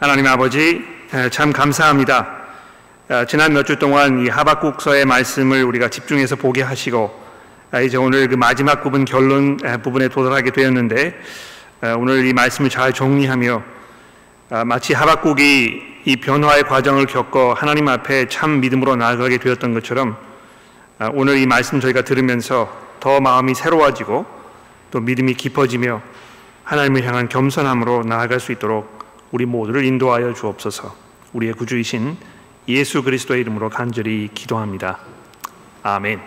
하나님 아버지 참 감사합니다. 지난 몇 주 동안 이 하박국서의 말씀을 우리가 집중해서 보게 하시고 이제 오늘 그 마지막 부분 결론 부분에 도달하게 되었는데 오늘 이 말씀을 잘 정리하며 마치 하박국이 이 변화의 과정을 겪어 하나님 앞에 참 믿음으로 나아가게 되었던 것처럼 오늘 이 말씀 저희가 들으면서 더 마음이 새로워지고 또 믿음이 깊어지며 하나님을 향한 겸손함으로 나아갈 수 있도록 우리 모두를 인도하여 주옵소서. 우리의 구주이신 예수 그리스도의 이름으로 간절히 기도합니다. 아멘.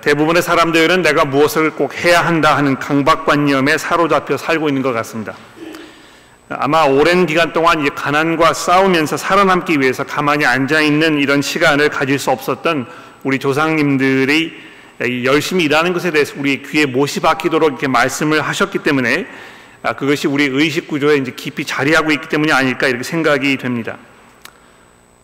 대부분의 사람들은 내가 무엇을 꼭 해야 한다 하는 강박관념에 사로잡혀 살고 있는 것 같습니다. 아마 오랜 기간 동안 가난과 싸우면서 살아남기 위해서 가만히 앉아 있는 이런 시간을 가질 수 없었던 우리 조상님들이 열심히 일하는 것에 대해서 우리 귀에 못이 박히도록 이렇게 말씀을 하셨기 때문에 아, 그것이 우리 의식 구조에 이제 깊이 자리하고 있기 때문이 아닐까 이렇게 생각이 됩니다.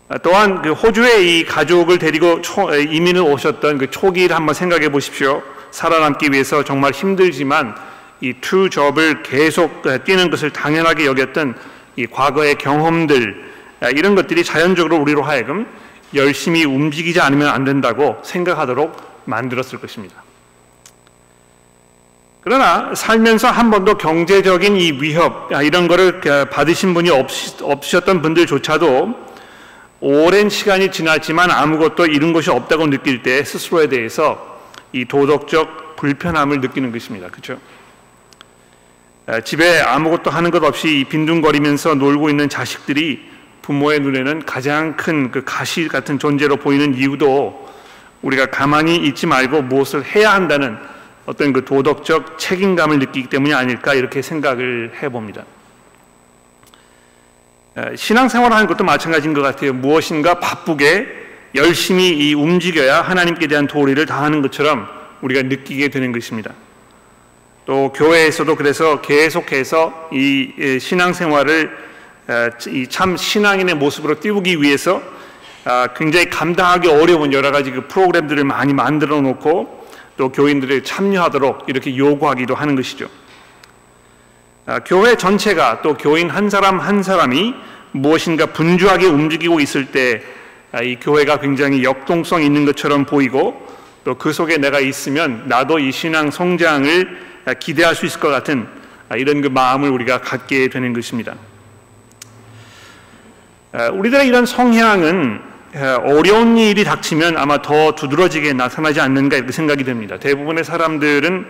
아, 또한 그 호주에 이 가족을 데리고 초, 이민을 오셨던 그 초기를 한번 생각해 보십시오. 살아남기 위해서 정말 힘들지만 이 two job을 계속 뛰는 것을 당연하게 여겼던 이 과거의 경험들 아, 이런 것들이 자연적으로 우리로 하여금 열심히 움직이지 않으면 안 된다고 생각하도록 만들었을 것입니다. 그러나 살면서 한 번도 경제적인 이 위협 아, 이런 거를 받으신 분이 없으셨던 분들조차도 오랜 시간이 지났지만 아무것도 이룬 것이 없다고 느낄 때 스스로에 대해서 이 도덕적 불편함을 느끼는 것입니다. 그렇죠? 집에 아무것도 하는 것 없이 빈둥거리면서 놀고 있는 자식들이 부모의 눈에는 가장 큰 그 가시 같은 존재로 보이는 이유도 우리가 가만히 있지 말고 무엇을 해야 한다는 어떤 그 도덕적 책임감을 느끼기 때문이 아닐까 이렇게 생각을 해봅니다. 신앙생활을 하는 것도 마찬가지인 것 같아요. 무엇인가 바쁘게 열심히 이 움직여야 하나님께 대한 도리를 다하는 것처럼 우리가 느끼게 되는 것입니다. 또 교회에서도 그래서 계속해서 이 신앙생활을 참 신앙인의 모습으로 띄우기 위해서 아, 굉장히 감당하기 어려운 여러 가지 그 프로그램들을 많이 만들어 놓고 또 교인들이 참여하도록 이렇게 요구하기도 하는 것이죠. 아, 교회 전체가 또 교인 한 사람 한 사람이 무엇인가 분주하게 움직이고 있을 때이 아, 교회가 굉장히 역동성 있는 것처럼 보이고 또 그 속에 내가 있으면 나도 이 신앙 성장을 아, 기대할 수 있을 것 같은 이런 그 마음을 우리가 갖게 되는 것입니다. 우리들의 이런 성향은 예, 어려운 일이 닥치면 아마 더 두드러지게 나타나지 않는가 이렇게 생각이 됩니다. 대부분의 사람들은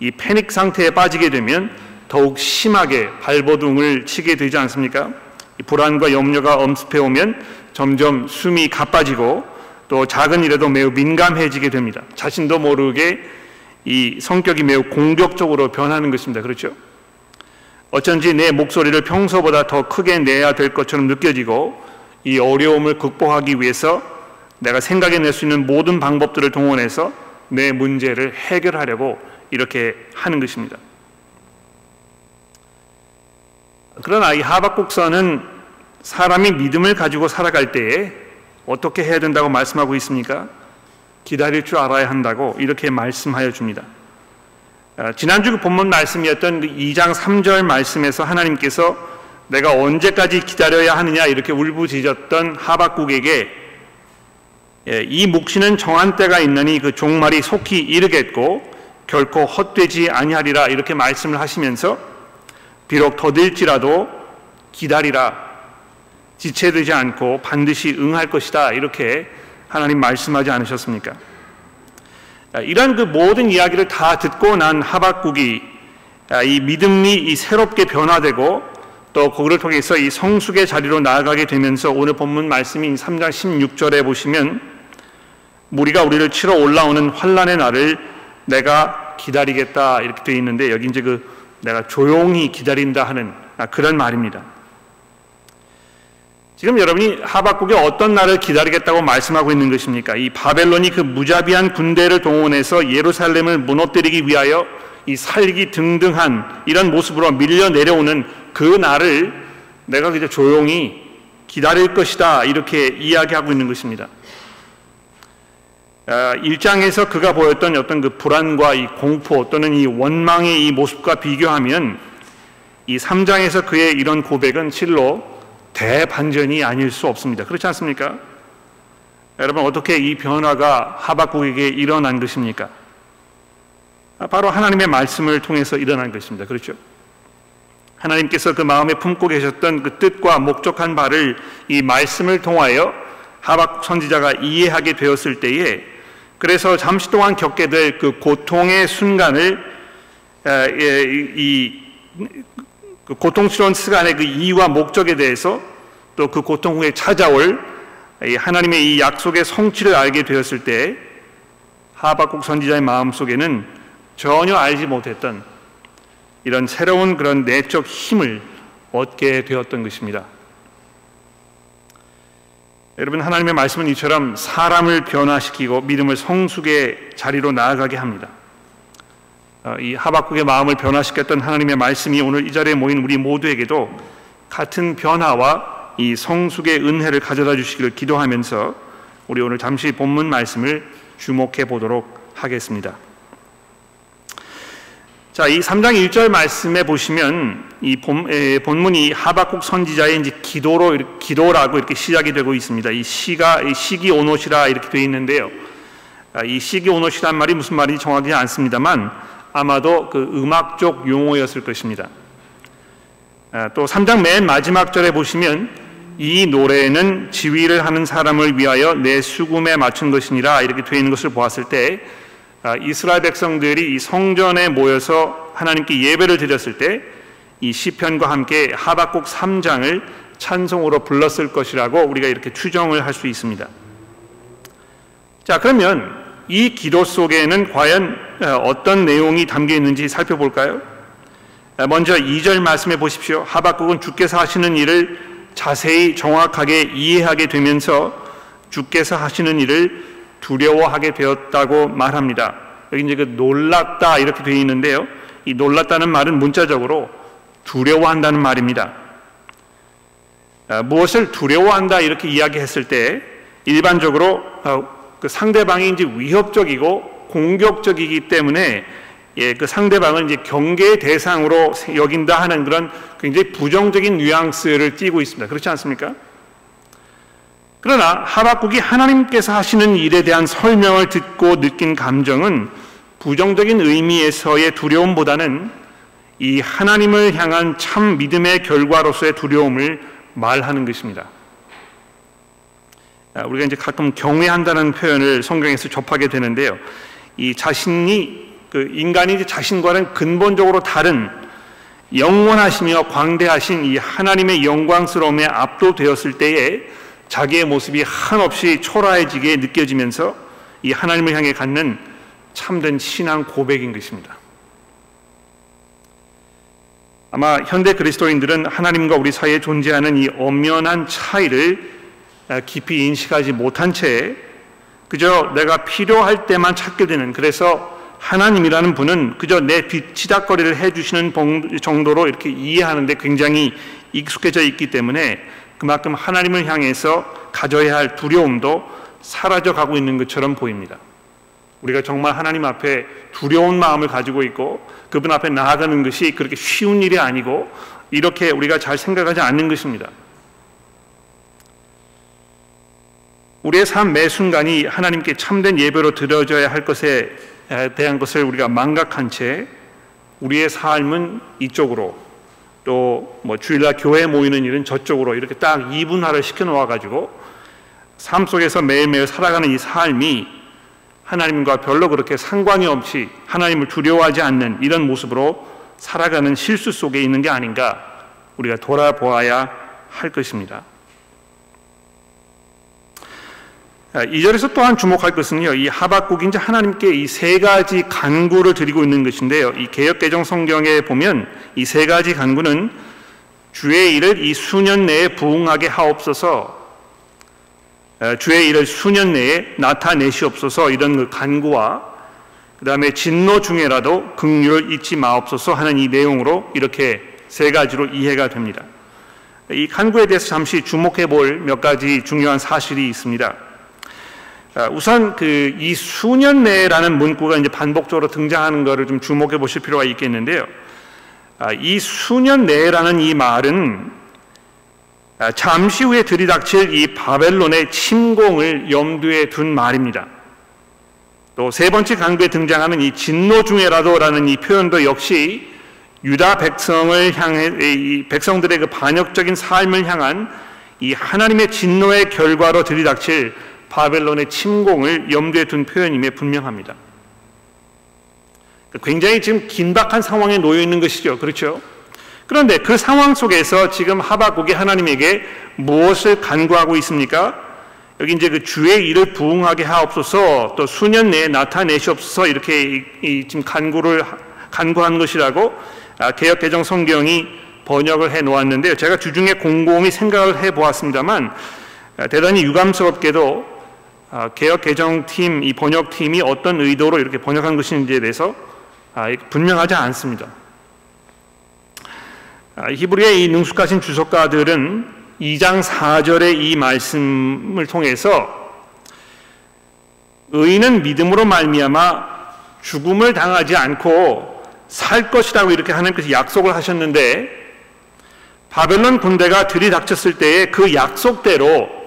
이 패닉 상태에 빠지게 되면 더욱 심하게 발버둥을 치게 되지 않습니까? 불안과 염려가 엄습해 오면 점점 숨이 가빠지고 또 작은 일에도 매우 민감해지게 됩니다. 자신도 모르게 이 성격이 매우 공격적으로 변하는 것입니다. 그렇죠? 어쩐지 내 목소리를 평소보다 더 크게 내야 될 것처럼 느껴지고 이 어려움을 극복하기 위해서 내가 생각해낼 수 있는 모든 방법들을 동원해서 내 문제를 해결하려고 이렇게 하는 것입니다. 그러나 이 하박국서는 사람이 믿음을 가지고 살아갈 때에 어떻게 해야 된다고 말씀하고 있습니까? 기다릴 줄 알아야 한다고 이렇게 말씀하여 줍니다. 아, 지난주 그 본문 말씀이었던 2장 3절 말씀에서 하나님께서 내가 언제까지 기다려야 하느냐 이렇게 울부짖었던 하박국에게 예, 이 묵시는 정한 때가 있느니 그 종말이 속히 이르겠고 결코 헛되지 아니하리라 이렇게 말씀을 하시면서 비록 더딜지라도 기다리라 지체되지 않고 반드시 응할 것이다 이렇게 하나님 말씀하지 않으셨습니까? 이런 그 모든 이야기를 다 듣고 난 하박국이 이 믿음이 새롭게 변화되고 또 그거를 통해서 이 성숙의 자리로 나아가게 되면서 오늘 본문 말씀인 3장 16절에 보시면 무리가 우리를 치러 올라오는 환란의 날을 내가 기다리겠다 이렇게 되어 있는데 여기 이제 그 내가 조용히 기다린다 하는 아, 그런 말입니다. 지금 여러분이 하박국이 어떤 날을 기다리겠다고 말씀하고 있는 것입니까? 이 바벨론이 그 무자비한 군대를 동원해서 예루살렘을 무너뜨리기 위하여 이 살기 등등한 이런 모습으로 밀려 내려오는 그 날을 내가 그저 조용히 기다릴 것이다 이렇게 이야기하고 있는 것입니다. 아, 일장에서 그가 보였던 어떤 그 불안과 이 공포 또는 이 원망의 이 모습과 비교하면 이 3장에서 그의 이런 고백은 실로 대반전이 아닐 수 없습니다. 그렇지 않습니까? 여러분 어떻게 이 변화가 하박국에게 일어난 것입니까? 바로 하나님의 말씀을 통해서 일어난 것입니다. 그렇죠? 하나님께서 그 마음에 품고 계셨던 그 뜻과 목적한 바를 이 말씀을 통하여 하박 선지자가 이해하게 되었을 때에 그래서 잠시 동안 겪게 될 그 고통의 순간을 예, 이그 고통스러운 시간의 그 이유와 목적에 대해서 또 그 고통 후에 찾아올 하나님의 이 약속의 성취를 알게 되었을 때 하박국 선지자의 마음 속에는 전혀 알지 못했던 이런 새로운 그런 내적 힘을 얻게 되었던 것입니다. 여러분 하나님의 말씀은 이처럼 사람을 변화시키고 믿음을 성숙의 자리로 나아가게 합니다. 어, 이 하박국의 마음을 변화시켰던 하나님의 말씀이 오늘 이 자리에 모인 우리 모두에게도 같은 변화와 이 성숙의 은혜를 가져다 주시기를 기도하면서 우리 오늘 잠시 본문 말씀을 주목해 보도록 하겠습니다. 자, 이 3장 1절 말씀에 보시면 이 본, 에, 본문이 하박국 선지자의 이제 기도로 기도라고 이렇게 시작이 되고 있습니다. 이 시가 이 시기 오노시라 이렇게 되어 있는데요. 아, 이 시기 오노시란 말이 무슨 말인지 정확히 않습니다만 아마도 그 음악적 용어였을 것입니다. 아, 또 3장 맨 마지막 절에 보시면 이 노래는 지휘를 하는 사람을 위하여 내 수금에 맞춘 것이니라 이렇게 되어 있는 것을 보았을 때 아, 이스라엘 백성들이 이 성전에 모여서 하나님께 예배를 드렸을 때 이 시편과 함께 하박국 3장을 찬송으로 불렀을 것이라고 우리가 이렇게 추정을 할 수 있습니다. 자, 그러면 이 기도 속에는 과연 어, 어떤 내용이 담겨 있는지 살펴볼까요? 아, 먼저 2절 말씀해 보십시오. 하박국은 주께서 하시는 일을 자세히 정확하게 이해하게 되면서 주께서 하시는 일을 두려워하게 되었다고 말합니다. 여기 이제 그 놀랐다 이렇게 되어 있는데요. 이 놀랐다는 말은 문자적으로 두려워한다는 말입니다. 아, 무엇을 두려워한다 이렇게 이야기했을 때 일반적으로 어, 그 상대방이 이제 위협적이고 공격적이기 때문에 예, 그 상대방을 이제 경계의 대상으로 여긴다 하는 그런 굉장히 부정적인 뉘앙스를 띠고 있습니다. 그렇지 않습니까? 그러나 하박국이 하나님께서 하시는 일에 대한 설명을 듣고 느낀 감정은 부정적인 의미에서의 두려움보다는 이 하나님을 향한 참 믿음의 결과로서의 두려움을 말하는 것입니다. 아, 우리가 이제 가끔 경외한다는 표현을 성경에서 접하게 되는데요. 이 자신이 그 인간이 자신과는 근본적으로 다른 영원하시며 광대하신 이 하나님의 영광스러움에 압도되었을 때에 자기의 모습이 한없이 초라해지게 느껴지면서 이 하나님을 향해 갖는 참된 신앙 고백인 것입니다. 아마 현대 그리스도인들은 하나님과 우리 사이에 존재하는 이 엄연한 차이를 깊이 인식하지 못한 채 그저 내가 필요할 때만 찾게 되는 그래서 하나님이라는 분은 그저 내 뒤치닥거리를 해주시는 정도로 이렇게 이해하는데 굉장히 익숙해져 있기 때문에 그만큼 하나님을 향해서 가져야 할 두려움도 사라져 가고 있는 것처럼 보입니다. 우리가 정말 하나님 앞에 두려운 마음을 가지고 있고 그분 앞에 나아가는 것이 그렇게 쉬운 일이 아니고 이렇게 우리가 잘 생각하지 않는 것입니다. 우리의 삶 매 순간이 하나님께 참된 예배로 드려져야 할 것에 대한 것을 우리가 망각한 채 우리의 삶은 이쪽으로 또 뭐 주일날 교회 모이는 일은 저쪽으로 이렇게 딱 이분화를 시켜 놓아 가지고 삶 속에서 매일매일 살아가는 이 삶이 하나님과 별로 그렇게 상관이 없이 하나님을 두려워하지 않는 이런 모습으로 살아가는 실수 속에 있는 게 아닌가 우리가 돌아보아야 할 것입니다. 이 절에서 또한 주목할 것은요, 이 하박국이 이제 하나님께 이 세 가지 간구를 드리고 있는 것인데요. 이 개혁 개정 성경에 보면 이 세 가지 간구는 주의 일을 이 수년 내에 부응하게 하옵소서, 주의 일을 수년 내에 나타내시옵소서 이런 그 간구와 그 다음에 진노 중에라도 긍휼을 잊지 마옵소서 하는 이 내용으로 이렇게 세 가지로 이해가 됩니다. 이 간구에 대해서 잠시 주목해 볼 몇 가지 중요한 사실이 있습니다. 아, 우선 그 이 수년 내라는 문구가 이제 반복적으로 등장하는 것을 좀 주목해 보실 필요가 있겠는데요. 아, 이 수년 내라는 이 말은 아, 잠시 후에 들이닥칠 이 바벨론의 침공을 염두에 둔 말입니다. 또 세 번째 강도에 등장하는 이 진노 중에라도라는 이 표현도 역시 유다 백성을 향해 이 백성들의 그 반역적인 삶을 향한 이 하나님의 진노의 결과로 들이닥칠 바벨론의 침공을 염두에 둔 표현임에 분명합니다. 굉장히 지금 긴박한 상황에 놓여 있는 것이죠. 그렇죠? 그런데 그 상황 속에서 지금 하박국이 하나님에게 무엇을 간구하고 있습니까? 여기 이제 그 주의 일을 부응하게 하옵소서 또 수년 내에 나타내시옵소서 이렇게 이, 이 지금 간구를 간구한 것이라고 아, 개혁 개정 성경이 번역을 해 놓았는데요. 제가 주중에 곰곰이 생각을 해 보았습니다만 아, 대단히 유감스럽게도 아, 개혁 개정 팀 이 번역 팀이 어떤 의도로 이렇게 번역한 것인지에 대해서 분명하지 않습니다. 히브리의 이 능숙하신 주석가들은 2장 4절의 이 말씀을 통해서 의인은 믿음으로 말미암아 죽음을 당하지 않고 살 것이라고 이렇게 하나님께서 약속을 하셨는데 바벨론 군대가 들이닥쳤을 때에 그 약속대로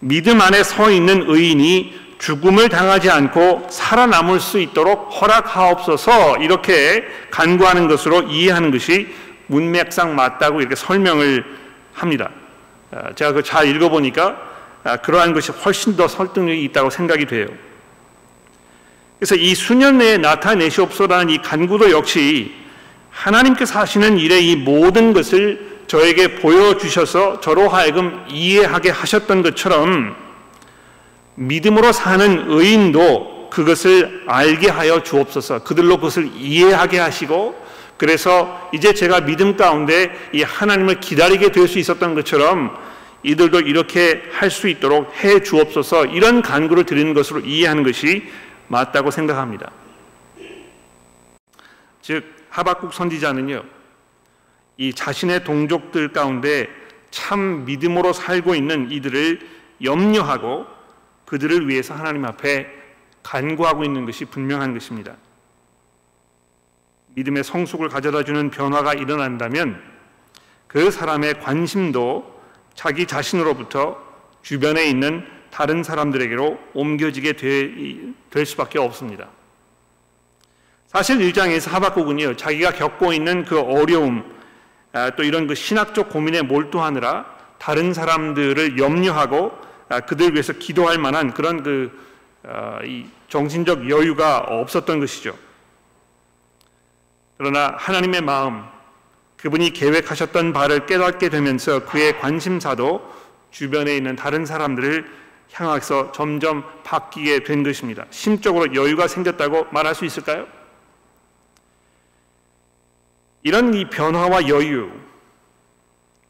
믿음 안에 서 있는 의인이 죽음을 당하지 않고 살아남을 수 있도록 허락하옵소서 이렇게 간구하는 것으로 이해하는 것이 문맥상 맞다고 이렇게 설명을 합니다. 아, 제가 그 잘 읽어보니까 아, 그러한 것이 훨씬 더 설득력이 있다고 생각이 돼요. 그래서 이 수년 내에 나타내시옵소라는 이 간구도 역시 하나님께서 하시는 일의 이 모든 것을 저에게 보여주셔서 저로 하여금 이해하게 하셨던 것처럼 믿음으로 사는 의인도 그것을 알게 하여 주옵소서 그들로 그것을 이해하게 하시고 그래서 이제 제가 믿음 가운데 이 하나님을 기다리게 될 수 있었던 것처럼 이들도 이렇게 할 수 있도록 해 주옵소서 이런 간구를 드리는 것으로 이해하는 것이 맞다고 생각합니다. 즉 하박국 선지자는요. 이 자신의 동족들 가운데 참 믿음으로 살고 있는 이들을 염려하고 그들을 위해서 하나님 앞에 간구하고 있는 것이 분명한 것입니다. 믿음의 성숙을 가져다 주는 변화가 일어난다면 그 사람의 관심도 자기 자신으로부터 주변에 있는 다른 사람들에게로 옮겨지게 될 수밖에 없습니다. 사실 1장에서 하박국은요, 자기가 겪고 있는 그 어려움, 아, 또 이런 그 신학적 고민에 몰두하느라 다른 사람들을 염려하고 아, 그들 위해서 기도할 만한 그런 그 아, 정신적 여유가 없었던 것이죠. 그러나 하나님의 마음, 그분이 계획하셨던 바를 깨닫게 되면서 그의 관심사도 주변에 있는 다른 사람들을 향해서 점점 바뀌게 된 것입니다. 심적으로 여유가 생겼다고 말할 수 있을까요? 이런 이 변화와 여유,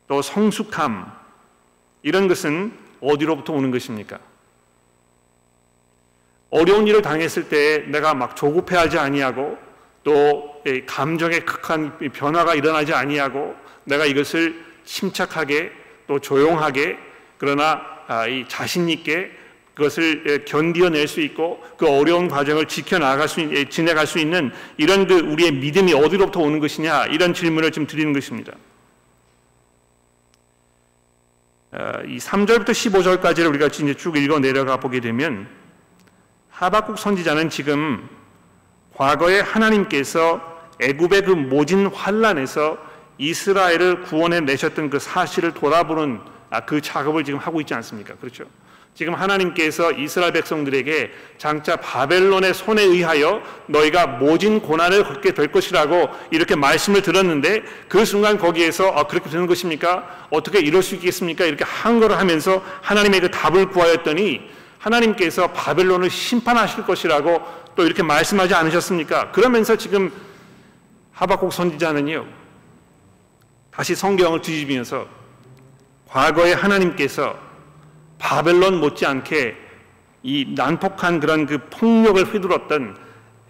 또 성숙함, 이런 것은 어디로부터 오는 것입니까? 어려운 일을 당했을 때 내가 막 조급해하지 아니하고 또 감정의 극한 변화가 일어나지 아니하고 내가 이것을 침착하게 또 조용하게 그러나 아, 이 자신 있게 그것을 예, 견디어낼 수 있고 그 어려운 과정을 지켜나갈 수 예, 지내갈 수 있는 이런 그 우리의 믿음이 어디로부터 오는 것이냐 이런 질문을 좀 드리는 것입니다. 아, 이 3절부터 15절까지를 우리가 이제 쭉 읽어 내려가 보게 되면 하박국 선지자는 지금 과거에 하나님께서 애굽의 그 모진 환란에서 이스라엘을 구원해 내셨던 그 사실을 돌아보는 아, 그 작업을 지금 하고 있지 않습니까? 그렇죠? 지금 하나님께서 이스라엘 백성들에게 장차 바벨론의 손에 의하여 너희가 모진 고난을 겪게 될 것이라고 이렇게 말씀을 들었는데 그 순간 거기에서 아, 그렇게 되는 것입니까? 어떻게 이럴 수 있겠습니까? 이렇게 한거를 하면서 하나님의 그 답을 구하였더니 하나님께서 바벨론을 심판하실 것이라고 또 이렇게 말씀하지 않으셨습니까? 그러면서 지금 하박국 선지자는요 다시 성경을 뒤집으면서 과거에 하나님께서 바벨론 못지않게 이 난폭한 그런 그 폭력을 휘둘렀던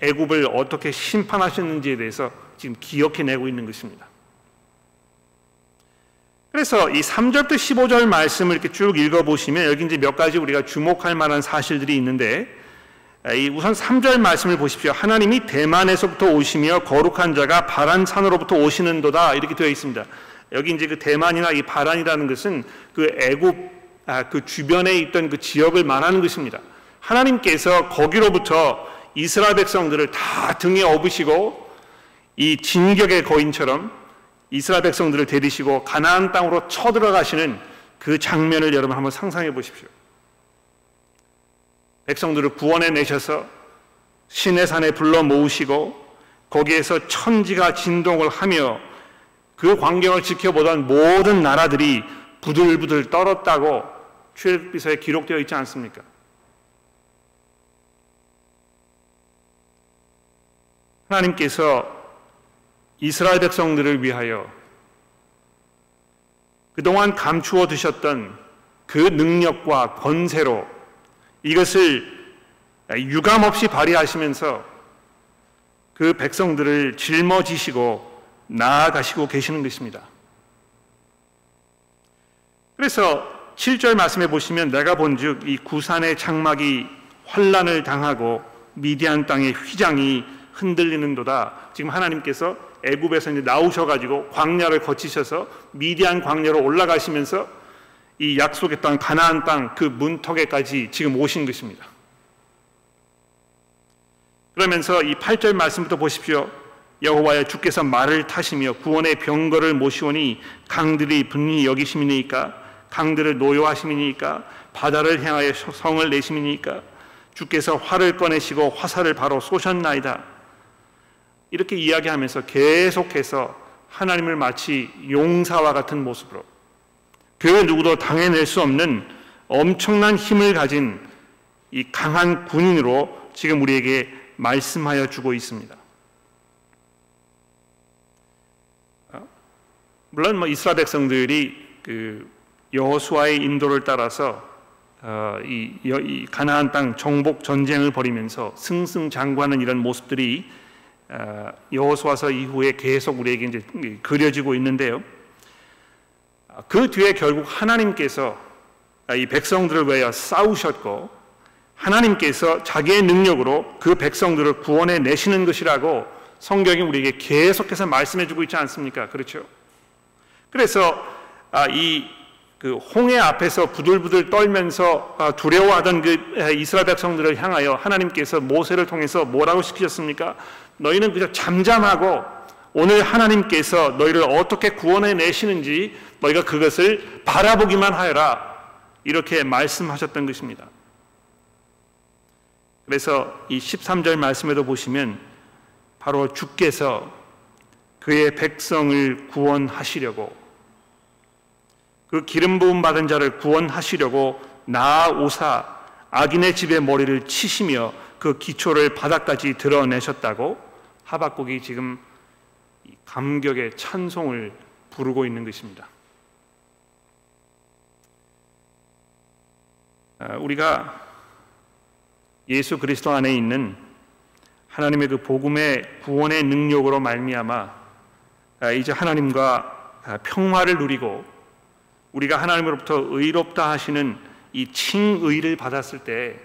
애굽을 어떻게 심판하셨는지에 대해서 지금 기억해내고 있는 것입니다. 그래서 이 3절부터 15절 말씀을 이렇게 쭉 읽어보시면 여기 이제 몇 가지 우리가 주목할 만한 사실들이 있는데 우선 3절 말씀을 보십시오. 하나님이 대만에서부터 오시며 거룩한 자가 바란 산으로부터 오시는도다 이렇게 되어 있습니다. 여기 이제 그 대만이나 이 바란이라는 것은 그 애굽 아, 그 주변에 있던 그 지역을 말하는 것입니다. 하나님께서 거기로부터 이스라엘 백성들을 다 등에 업으시고 이 진격의 거인처럼 이스라엘 백성들을 데리시고 가나안 땅으로 쳐들어가시는 그 장면을 여러분 한번 상상해 보십시오. 백성들을 구원해 내셔서 신의 산에 불러 모으시고 거기에서 천지가 진동을 하며 그 광경을 지켜보던 모든 나라들이 부들부들 떨었다고 출애굽기서에 기록되어 있지 않습니까? 하나님께서 이스라엘 백성들을 위하여 그동안 감추어 두셨던 그 능력과 권세로 이것을 유감 없이 발휘하시면서 그 백성들을 짊어지시고 나아가시고 계시는 것입니다. 그래서 7절 말씀해 보시면 내가 본즉 이 구산의 장막이 환란을 당하고 미디안 땅의 휘장이 흔들리는도다. 지금 하나님께서 애굽에서 이제 나오셔 가지고 광야를 거치셔서 미디안 광야로 올라가시면서 이 약속의 땅 가나안 땅 그 문턱에까지 지금 오신 것입니다. 그러면서 이 8절 말씀부터 보십시오. 여호와여 주께서 말을 타시며 구원의 병거를 모시오니 강들이 분히 여기심이니까 강들을 노여하심이니까 바다를 향하여 성을 내심이니까 주께서 활을 꺼내시고 화살을 바로 쏘셨나이다. 이렇게 이야기하면서 계속해서 하나님을 마치 용사와 같은 모습으로 그 누구도 당해낼 수 없는 엄청난 힘을 가진 이 강한 군인으로 지금 우리에게 말씀하여 주고 있습니다. 어? 물론 뭐 이스라엘 백성들이 그 여호수아의 인도를 따라서 어, 이, 이 가나안 땅 정복 전쟁을 벌이면서 승승장구하는 이런 모습들이 어, 여호수아서 이후에 계속 우리에게 이제 그려지고 있는데요. 그 뒤에 결국 하나님께서 이 백성들을 위하여 싸우셨고 하나님께서 자기의 능력으로 그 백성들을 구원해 내시는 것이라고 성경이 우리에게 계속해서 말씀해 주고 있지 않습니까? 그렇죠? 그래서 아, 이 그 홍해 앞에서 부들부들 떨면서 아, 두려워하던 그 이스라엘 백성들을 향하여 하나님께서 모세를 통해서 뭐라고 시키셨습니까? 너희는 그저 잠잠하고 오늘 하나님께서 너희를 어떻게 구원해 내시는지 너희가 그것을 바라보기만 하여라. 이렇게 말씀하셨던 것입니다. 그래서 이 13절 말씀에도 보시면 바로 주께서 그의 백성을 구원하시려고 그 기름 부음 받은 자를 구원하시려고 나아오사 악인의 집에 머리를 치시며 그 기초를 바닥까지 드러내셨다고 하박국이 지금 감격의 찬송을 부르고 있는 것입니다. 아, 우리가 예수 그리스도 안에 있는 하나님의 그 복음의 구원의 능력으로 말미암아 아, 이제 하나님과 아, 평화를 누리고 우리가 하나님으로부터 의롭다 하시는 이 칭의를 받았을 때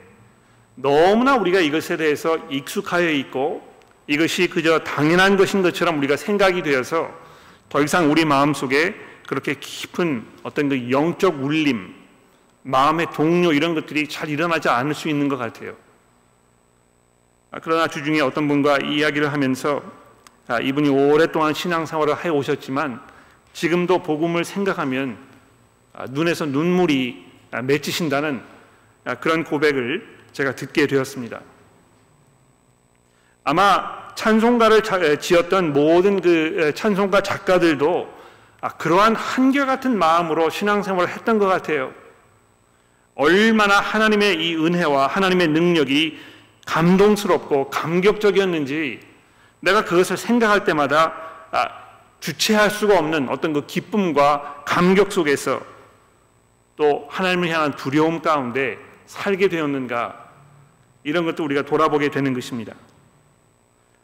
너무나 우리가 이것에 대해서 익숙하여 있고 이것이 그저 당연한 것인 것처럼 우리가 생각이 되어서 더 이상 우리 마음 속에 그렇게 깊은 어떤 그 영적 울림, 마음의 동료 이런 것들이 잘 일어나지 않을 수 있는 것 같아요. 아, 그러나 주중에 어떤 분과 이야기를 하면서 아, 이분이 오랫동안 신앙생활을 해 오셨지만 지금도 복음을 생각하면 아, 눈에서 눈물이 맺히신다는 그런 고백을 제가 듣게 되었습니다. 아마 찬송가를 지었던 모든 그 찬송가 작가들도 그러한 한결같은 마음으로 신앙생활을 했던 것 같아요. 얼마나 하나님의 이 은혜와 하나님의 능력이 감동스럽고 감격적이었는지 내가 그것을 생각할 때마다 아, 주체할 수가 없는 어떤 그 기쁨과 감격 속에서 또 하나님을 향한 두려움 가운데 살게 되었는가 이런 것도 우리가 돌아보게 되는 것입니다.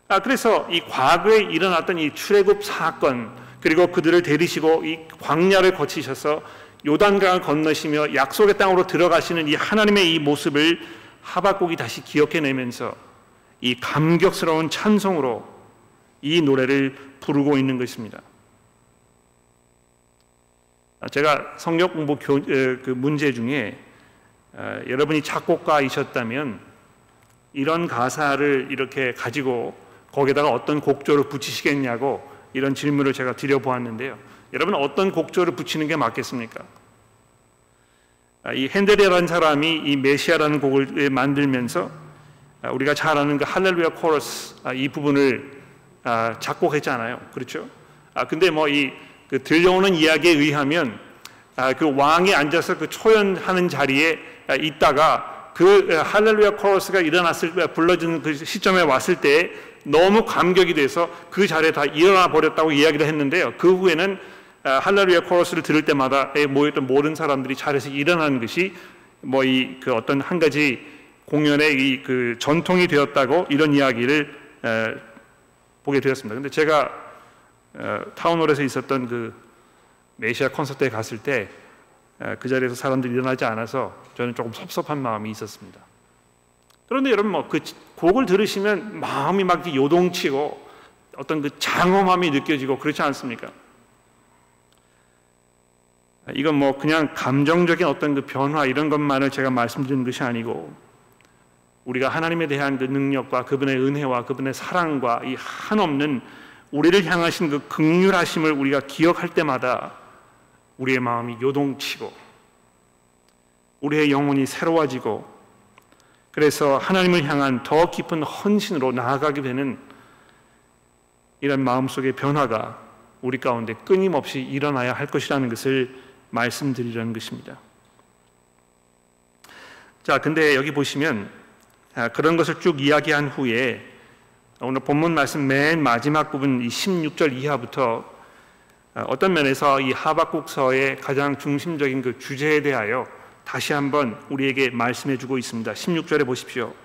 아, 그래서 이 과거에 일어났던 이 출애굽 사건 그리고 그들을 데리시고 이 광야를 거치셔서 요단강을 건너시며 약속의 땅으로 들어가시는 이 하나님의 이 모습을 하박국이 다시 기억해내면서 이 감격스러운 찬송으로 이 노래를 부르고 있는 것입니다. 아, 제가 성역 공부 교, 그 문제 중에 아, 여러분이 작곡가이셨다면 이런 가사를 이렇게 가지고 거기다가 어떤 곡조를 붙이시겠냐고 이런 질문을 제가 드려보았는데요. 여러분 어떤 곡조를 붙이는 게 맞겠습니까? 아, 이 핸델이라는 사람이 이 메시아라는 곡을 만들면서 아, 우리가 잘 아는 그 할렐루야 코러스 아, 이 부분을 작곡했잖아요. 그렇죠? 아 근데 뭐이 그 들려오는 이야기에 의하면 그 왕이 앉아서 그 초연하는 자리에 있다가 그 할렐루야 코러스가 일어났을 때 불러주는 그 시점에 왔을 때 너무 감격이 돼서 그 자리에 다 일어나 버렸다고 이야기를 했는데요. 그 후에는 아, 할렐루야 코러스를 들을 때마다 모였던 모든 사람들이 자리에서 일어나는 것이 뭐 이 그 어떤 한 가지 공연의 이 그 전통이 되었다고 이런 이야기를 에, 보게 되었습니다. 근데 제가 어, 타운홀에서 있었던 그 메시아 콘서트에 갔을 때 그 자리에서 사람들이 일어나지 않아서 저는 조금 섭섭한 마음이 있었습니다. 그런데 여러분 뭐 그 곡을 들으시면 마음이 막 요동치고 어떤 그 장엄함이 느껴지고 그렇지 않습니까? 이건 뭐 그냥 감정적인 어떤 그 변화 이런 것만을 제가 말씀드리는 것이 아니고 우리가 하나님에 대한 그 능력과 그분의 은혜와 그분의 사랑과 이 한없는 우리를 향하신 그 극률하심을 우리가 기억할 때마다 우리의 마음이 요동치고 우리의 영혼이 새로워지고 그래서 하나님을 향한 더 깊은 헌신으로 나아가게 되는 이런 마음속의 변화가 우리 가운데 끊임없이 일어나야 할 것이라는 것을 말씀드리려는 것입니다. 자, 근데 여기 보시면 아, 그런 것을 쭉 이야기한 후에 오늘 본문 말씀 맨 마지막 부분 이 16절 이하부터 아, 어떤 면에서 이 하박국서의 가장 중심적인 그 주제에 대하여 다시 한번 우리에게 말씀해 주고 있습니다. 16절에 보십시오.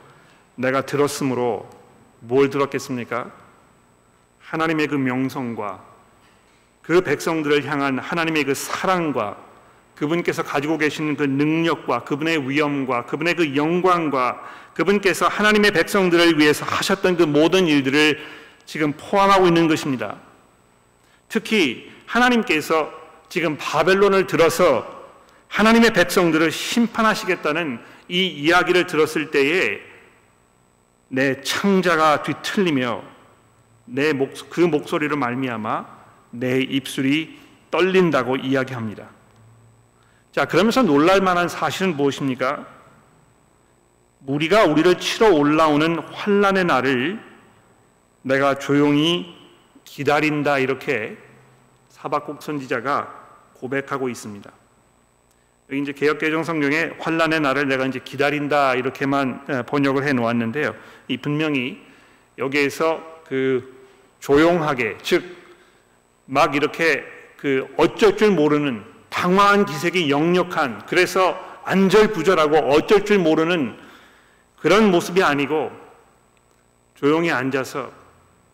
내가 들었으므로 뭘 들었겠습니까? 하나님의 그 명성과 그 백성들을 향한 하나님의 그 사랑과 그분께서 가지고 계신 그 능력과 그분의 위엄과 그분의 그 영광과 그분께서 하나님의 백성들을 위해서 하셨던 그 모든 일들을 지금 포함하고 있는 것입니다. 특히 하나님께서 지금 바벨론을 들어서 하나님의 백성들을 심판하시겠다는 이 이야기를 들었을 때에 내 창자가 뒤틀리며 내 목, 그 목소리를 말미암아 내 입술이 떨린다고 이야기합니다. 자, 그러면서 놀랄 만한 사실은 무엇입니까? 우리가 우리를 치러 올라오는 환란의 날을 내가 조용히 기다린다 이렇게 사박국 선지자가 고백하고 있습니다. 여기 이제 개혁개정 성경에 환란의 날을 내가 이제 기다린다 이렇게만 번역을 해 놓았는데요. 이 분명히 여기에서 그 조용하게 즉 막 이렇게 그 어쩔 줄 모르는 당황한 기색이 역력한 그래서 안절부절하고 어쩔 줄 모르는 그런 모습이 아니고 조용히 앉아서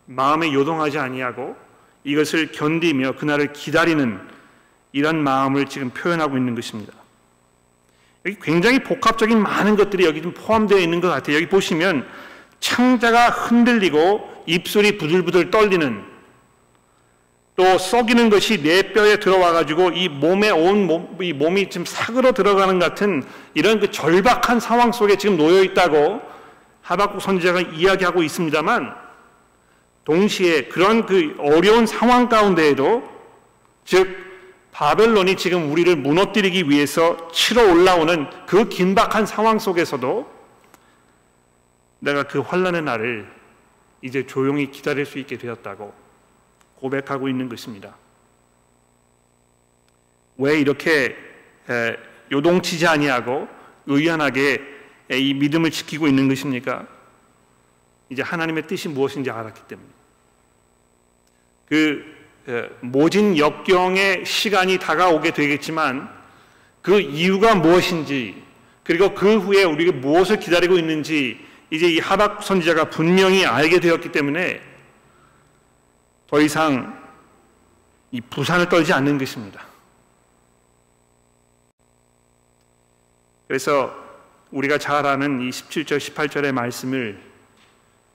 마음에 요동하지 아니하고 이것을 견디며 그날을 기다리는 이런 마음을 지금 표현하고 있는 것입니다. 여기 굉장히 복합적인 많은 것들이 여기 좀 포함되어 있는 것 같아요. 여기 보시면 창자가 흔들리고 입술이 부들부들 떨리는 또 썩이는 것이 내 뼈에 들어와 가지고 이 몸에 온 몸, 이 몸이 지금 사그러 들어가는 같은 이런 그 절박한 상황 속에 지금 놓여 있다고 하박국 선지자가 이야기하고 있습니다만 동시에 그런 그 어려운 상황 가운데에도 즉 바벨론이 지금 우리를 무너뜨리기 위해서 치러 올라오는 그 긴박한 상황 속에서도 내가 그 환란의 날을 이제 조용히 기다릴 수 있게 되었다고 고백하고 있는 것입니다. 왜 이렇게 요동치지 아니하고 의연하게 이 믿음을 지키고 있는 것입니까? 이제 하나님의 뜻이 무엇인지 알았기 때문에. 그 모진 역경의 시간이 다가오게 되겠지만 그 이유가 무엇인지 그리고 그 후에 우리가 무엇을 기다리고 있는지 이제 이 하박 선지자가 분명히 알게 되었기 때문에 더 이상 이 부산을 떨지 않는 것입니다. 그래서 우리가 잘 아는 이 17절, 18절의 말씀을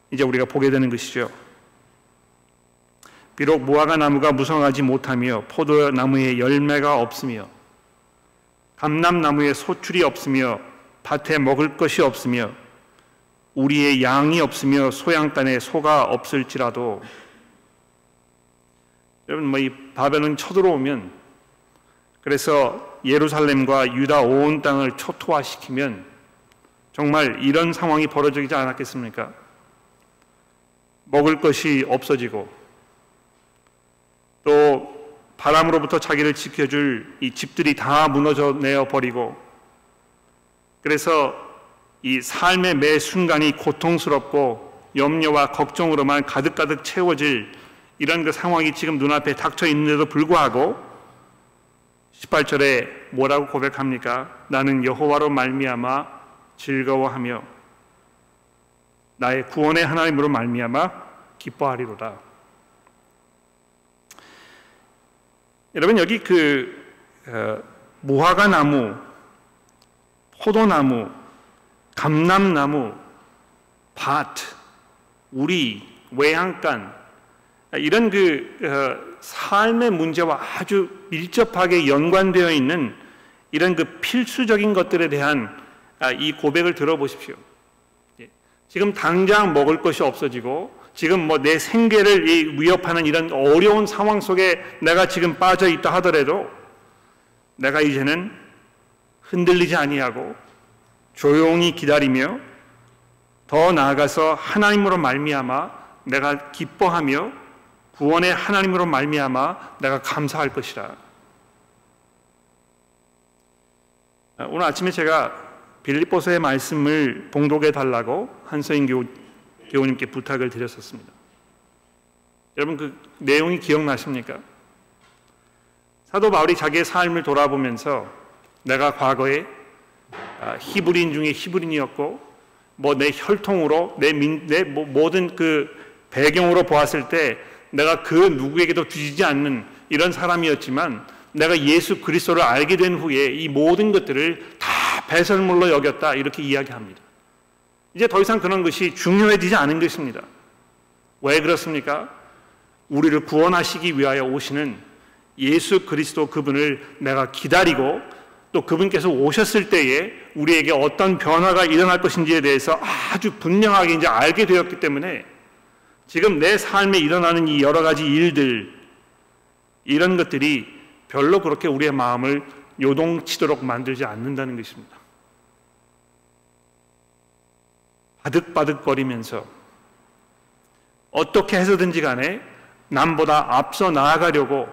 이제 우리가 보게 되는 것이죠. 비록 무화과 나무가 무성하지 못하며 포도나무에 열매가 없으며 감람나무에 소출이 없으며 밭에 먹을 것이 없으며 우리의 양이 없으며 소양간에 소가 없을지라도 여러분 뭐 이 바벨론 쳐들어오면 그래서 예루살렘과 유다 온 땅을 초토화시키면 정말 이런 상황이 벌어지지 않았겠습니까? 먹을 것이 없어지고 또 바람으로부터 자기를 지켜줄 이 집들이 다 무너져 내어 버리고 그래서 이 삶의 매 순간이 고통스럽고 염려와 걱정으로만 가득가득 채워질 이런 그 상황이 지금 눈앞에 닥쳐 있는데도 불구하고 18절에 뭐라고 고백합니까? 나는 여호와로 말미암아 즐거워하며 나의 구원의 하나님으로 말미암아 기뻐하리로다. 여러분 여기 그 어, 무화과 나무, 포도나무, 감람나무, 밭, 우리, 외양간 이런 그 어, 삶의 문제와 아주 밀접하게 연관되어 있는 이런 그 필수적인 것들에 대한 아, 이 고백을 들어보십시오. 예. 지금 당장 먹을 것이 없어지고 지금 뭐 내 생계를 위협하는 이런 어려운 상황 속에 내가 지금 빠져 있다 하더라도 내가 이제는 흔들리지 아니하고 조용히 기다리며 더 나아가서 하나님으로 말미암아 내가 기뻐하며 구원의 하나님으로 말미암아 내가 감사할 것이라. 오늘 아침에 제가 빌립보서의 말씀을 봉독해 달라고 한서인 교우, 교우님께 부탁을 드렸었습니다. 여러분 그 내용이 기억나십니까? 사도 바울이 자기의 삶을 돌아보면서 내가 과거에 아, 히브리인 중에 히브리인이었고 뭐 내 혈통으로 내, 민, 내 모든 그 배경으로 보았을 때 내가 그 누구에게도 뒤지지 않는 이런 사람이었지만 내가 예수 그리스도를 알게 된 후에 이 모든 것들을 다 배설물로 여겼다 이렇게 이야기합니다. 이제 더 이상 그런 것이 중요해지지 않은 것입니다. 왜 그렇습니까? 우리를 구원하시기 위하여 오시는 예수 그리스도 그분을 내가 기다리고 또 그분께서 오셨을 때에 우리에게 어떤 변화가 일어날 것인지에 대해서 아주 분명하게 이제 알게 되었기 때문에 지금 내 삶에 일어나는 이 여러 가지 일들 이런 것들이 별로 그렇게 우리의 마음을 요동치도록 만들지 않는다는 것입니다. 바득바득거리면서 어떻게 해서든지 간에 남보다 앞서 나아가려고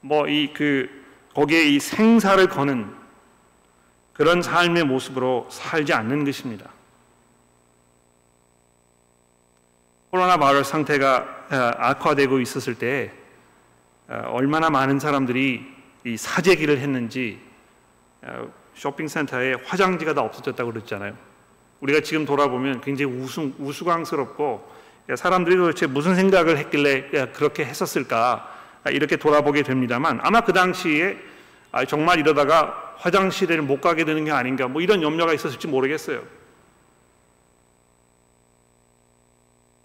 뭐 이 그 거기에 이 생사를 거는 그런 삶의 모습으로 살지 않는 것입니다. 코로나 바이러스 상태가 어, 악화되고 있었을 때 어, 얼마나 많은 사람들이 이 사재기를 했는지 어, 쇼핑센터에 화장지가 다 없어졌다고 그랬잖아요. 우리가 지금 돌아보면 굉장히 우수, 우스꽝스럽고 사람들이 도대체 무슨 생각을 했길래 그렇게 했었을까 이렇게 돌아보게 됩니다만 아마 그 당시에 아, 정말 이러다가 화장실에 못 가게 되는 게 아닌가 뭐 이런 염려가 있었을지 모르겠어요.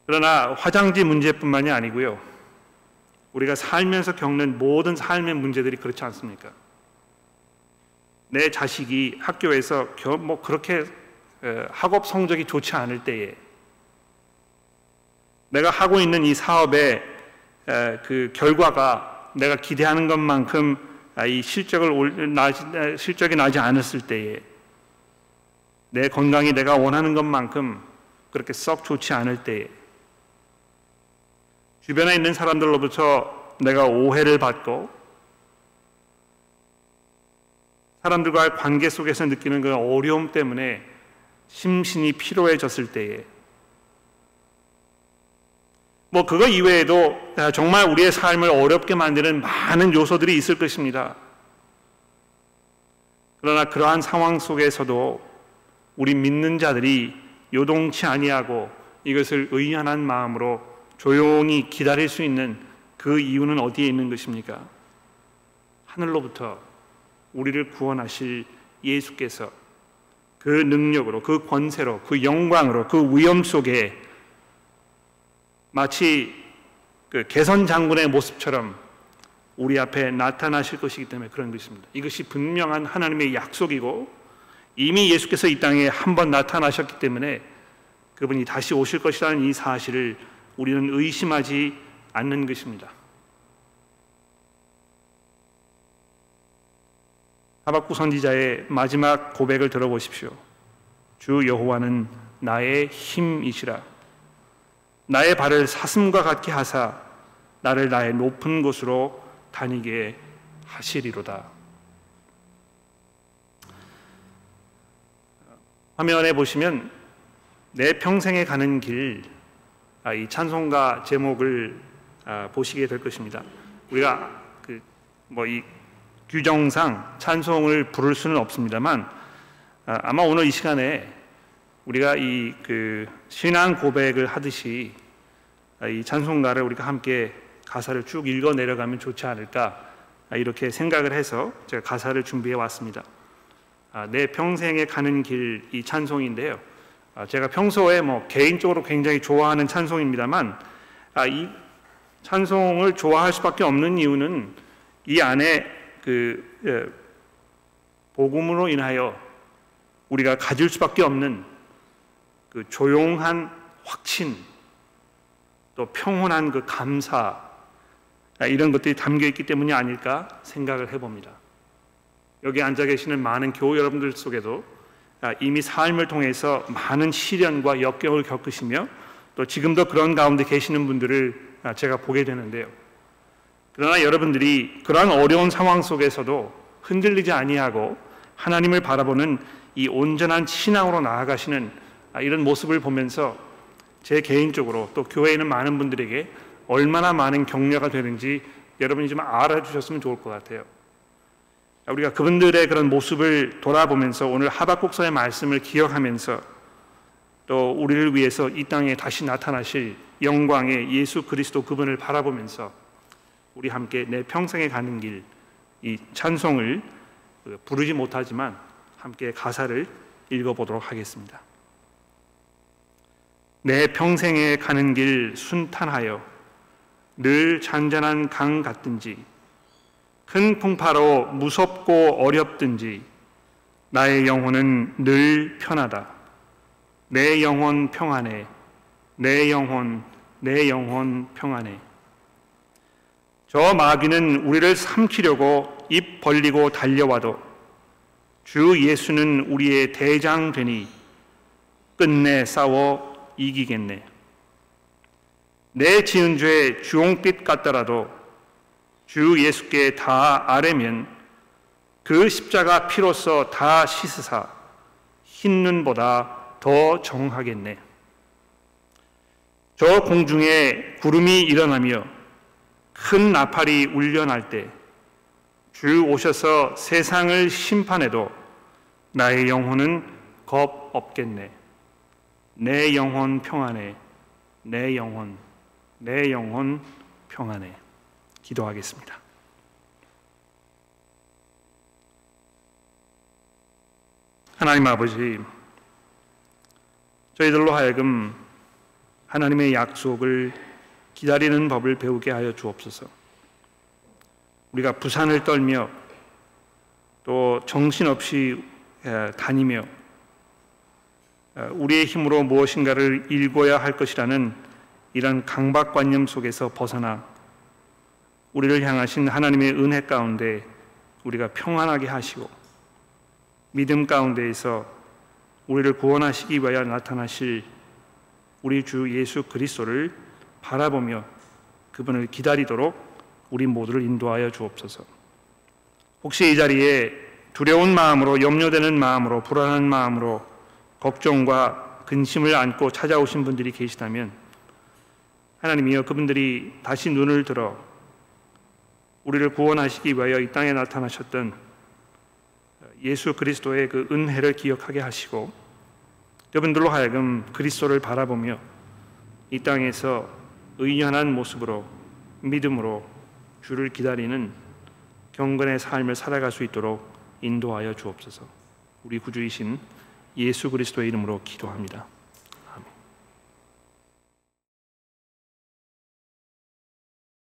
그러나 화장지 문제뿐만이 아니고요. 우리가 살면서 겪는 모든 삶의 문제들이 그렇지 않습니까? 내 자식이 학교에서 뭐 그렇게 학업 성적이 좋지 않을 때에 내가 하고 있는 이 사업의 그 결과가 내가 기대하는 것만큼 아, 이 실적을 실적이 나지 않았을 때에 내 건강이 내가 원하는 것만큼 그렇게 썩 좋지 않을 때에 주변에 있는 사람들로부터 내가 오해를 받고 사람들과의 관계 속에서 느끼는 그 어려움 때문에 심신이 피로해졌을 때에 뭐 그거 이외에도 정말 우리의 삶을 어렵게 만드는 많은 요소들이 있을 것입니다. 그러나 그러한 상황 속에서도 우리 믿는 자들이 요동치 아니하고 이것을 의연한 마음으로 조용히 기다릴 수 있는 그 이유는 어디에 있는 것입니까? 하늘로부터 우리를 구원하실 예수께서 그 능력으로, 그 권세로, 그 영광으로, 그 위엄 속에 마치 그 개선 장군의 모습처럼 우리 앞에 나타나실 것이기 때문에 그런 것입니다. 이것이 분명한 하나님의 약속이고 이미 예수께서 이 땅에 한 번 나타나셨기 때문에 그분이 다시 오실 것이라는 이 사실을 우리는 의심하지 않는 것입니다. 하박국 선지자의 마지막 고백을 들어보십시오. 주 여호와는 나의 힘이시라. 나의 발을 사슴과 같게 하사 나를 나의 높은 곳으로 다니게 하시리로다. 화면에 보시면 내 평생에 가는 길, 아, 이 찬송가 제목을 아, 보시게 될 것입니다. 우리가 그 뭐 이 규정상 찬송을 부를 수는 없습니다만 아, 아마 오늘 이 시간에 우리가 이 그 신앙 고백을 하듯이 아, 이 찬송가를 우리가 함께 가사를 쭉 읽어 내려가면 좋지 않을까 아, 이렇게 생각을 해서 제가 가사를 준비해 왔습니다. 내 평생에 가는 길 이 찬송인데요. 제가 평소에 뭐 개인적으로 굉장히 좋아하는 찬송입니다만 이 찬송을 좋아할 수밖에 없는 이유는 이 안에 그 예, 복음으로 인하여 우리가 가질 수밖에 없는 그 조용한 확신 또 평온한 그 감사 아, 이런 것들이 담겨 있기 때문이 아닐까 생각을 해봅니다. 여기 앉아 계시는 많은 교우 여러분들 속에도 아, 이미 삶을 통해서 많은 시련과 역경을 겪으시며 또 지금도 그런 가운데 계시는 분들을 아, 제가 보게 되는데요. 그러나 여러분들이 그러한 어려운 상황 속에서도 흔들리지 아니하고 하나님을 바라보는 이 온전한 신앙으로 나아가시는 이런 모습을 보면서 제 개인적으로 또 교회에 있는 많은 분들에게 얼마나 많은 격려가 되는지 여러분이 좀 알아주셨으면 좋을 것 같아요. 우리가 그분들의 그런 모습을 돌아보면서 오늘 하박국서의 말씀을 기억하면서 또 우리를 위해서 이 땅에 다시 나타나실 영광의 예수 그리스도 그분을 바라보면서 우리 함께 내 평생에 가는 길 이 찬송을 부르지 못하지만 함께 가사를 읽어보도록 하겠습니다. 내 평생에 가는 길 순탄하여 늘 잔잔한 강 같든지 큰 풍파로 무섭고 어렵든지 나의 영혼은 늘 편하다. 내 영혼 평안해. 내 영혼, 내 영혼 평안해. 저 마귀는 우리를 삼키려고 입 벌리고 달려와도 주 예수는 우리의 대장 되니 끝내 싸워 이기겠네. 내 지은 죄 주홍빛 같더라도 주 예수께 다 아뢰면 그 십자가 피로써 다 씻으사 흰 눈보다 더 정하겠네. 저 공중에 구름이 일어나며 큰 나팔이 울려날 때 주 오셔서 세상을 심판해도 나의 영혼은 겁 없겠네. 내 영혼 평안해. 내 영혼, 내 영혼 평안해. 기도하겠습니다. 하나님 아버지, 저희들로 하여금 하나님의 약속을 기다리는 법을 배우게 하여 주옵소서. 우리가 부산을 떨며 또 정신없이 다니며 우리의 힘으로 무엇인가를 읽어야 할 것이라는 이런 강박관념 속에서 벗어나 우리를 향하신 하나님의 은혜 가운데 우리가 평안하게 하시고 믿음 가운데에서 우리를 구원하시기 위하여 나타나실 우리 주 예수 그리스도를 바라보며 그분을 기다리도록 우리 모두를 인도하여 주옵소서. 혹시 이 자리에 두려운 마음으로 염려되는 마음으로 불안한 마음으로 걱정과 근심을 안고 찾아오신 분들이 계시다면 하나님이여 그분들이 다시 눈을 들어 우리를 구원하시기 위하여 이 땅에 나타나셨던 예수 그리스도의 그 은혜를 기억하게 하시고 그분들로 하여금 그리스도를 바라보며 이 땅에서 의연한 모습으로 믿음으로 주를 기다리는 경건의 삶을 살아갈 수 있도록 인도하여 주옵소서. 우리 구주이신 예수 그리스도의 이름으로 기도합니다.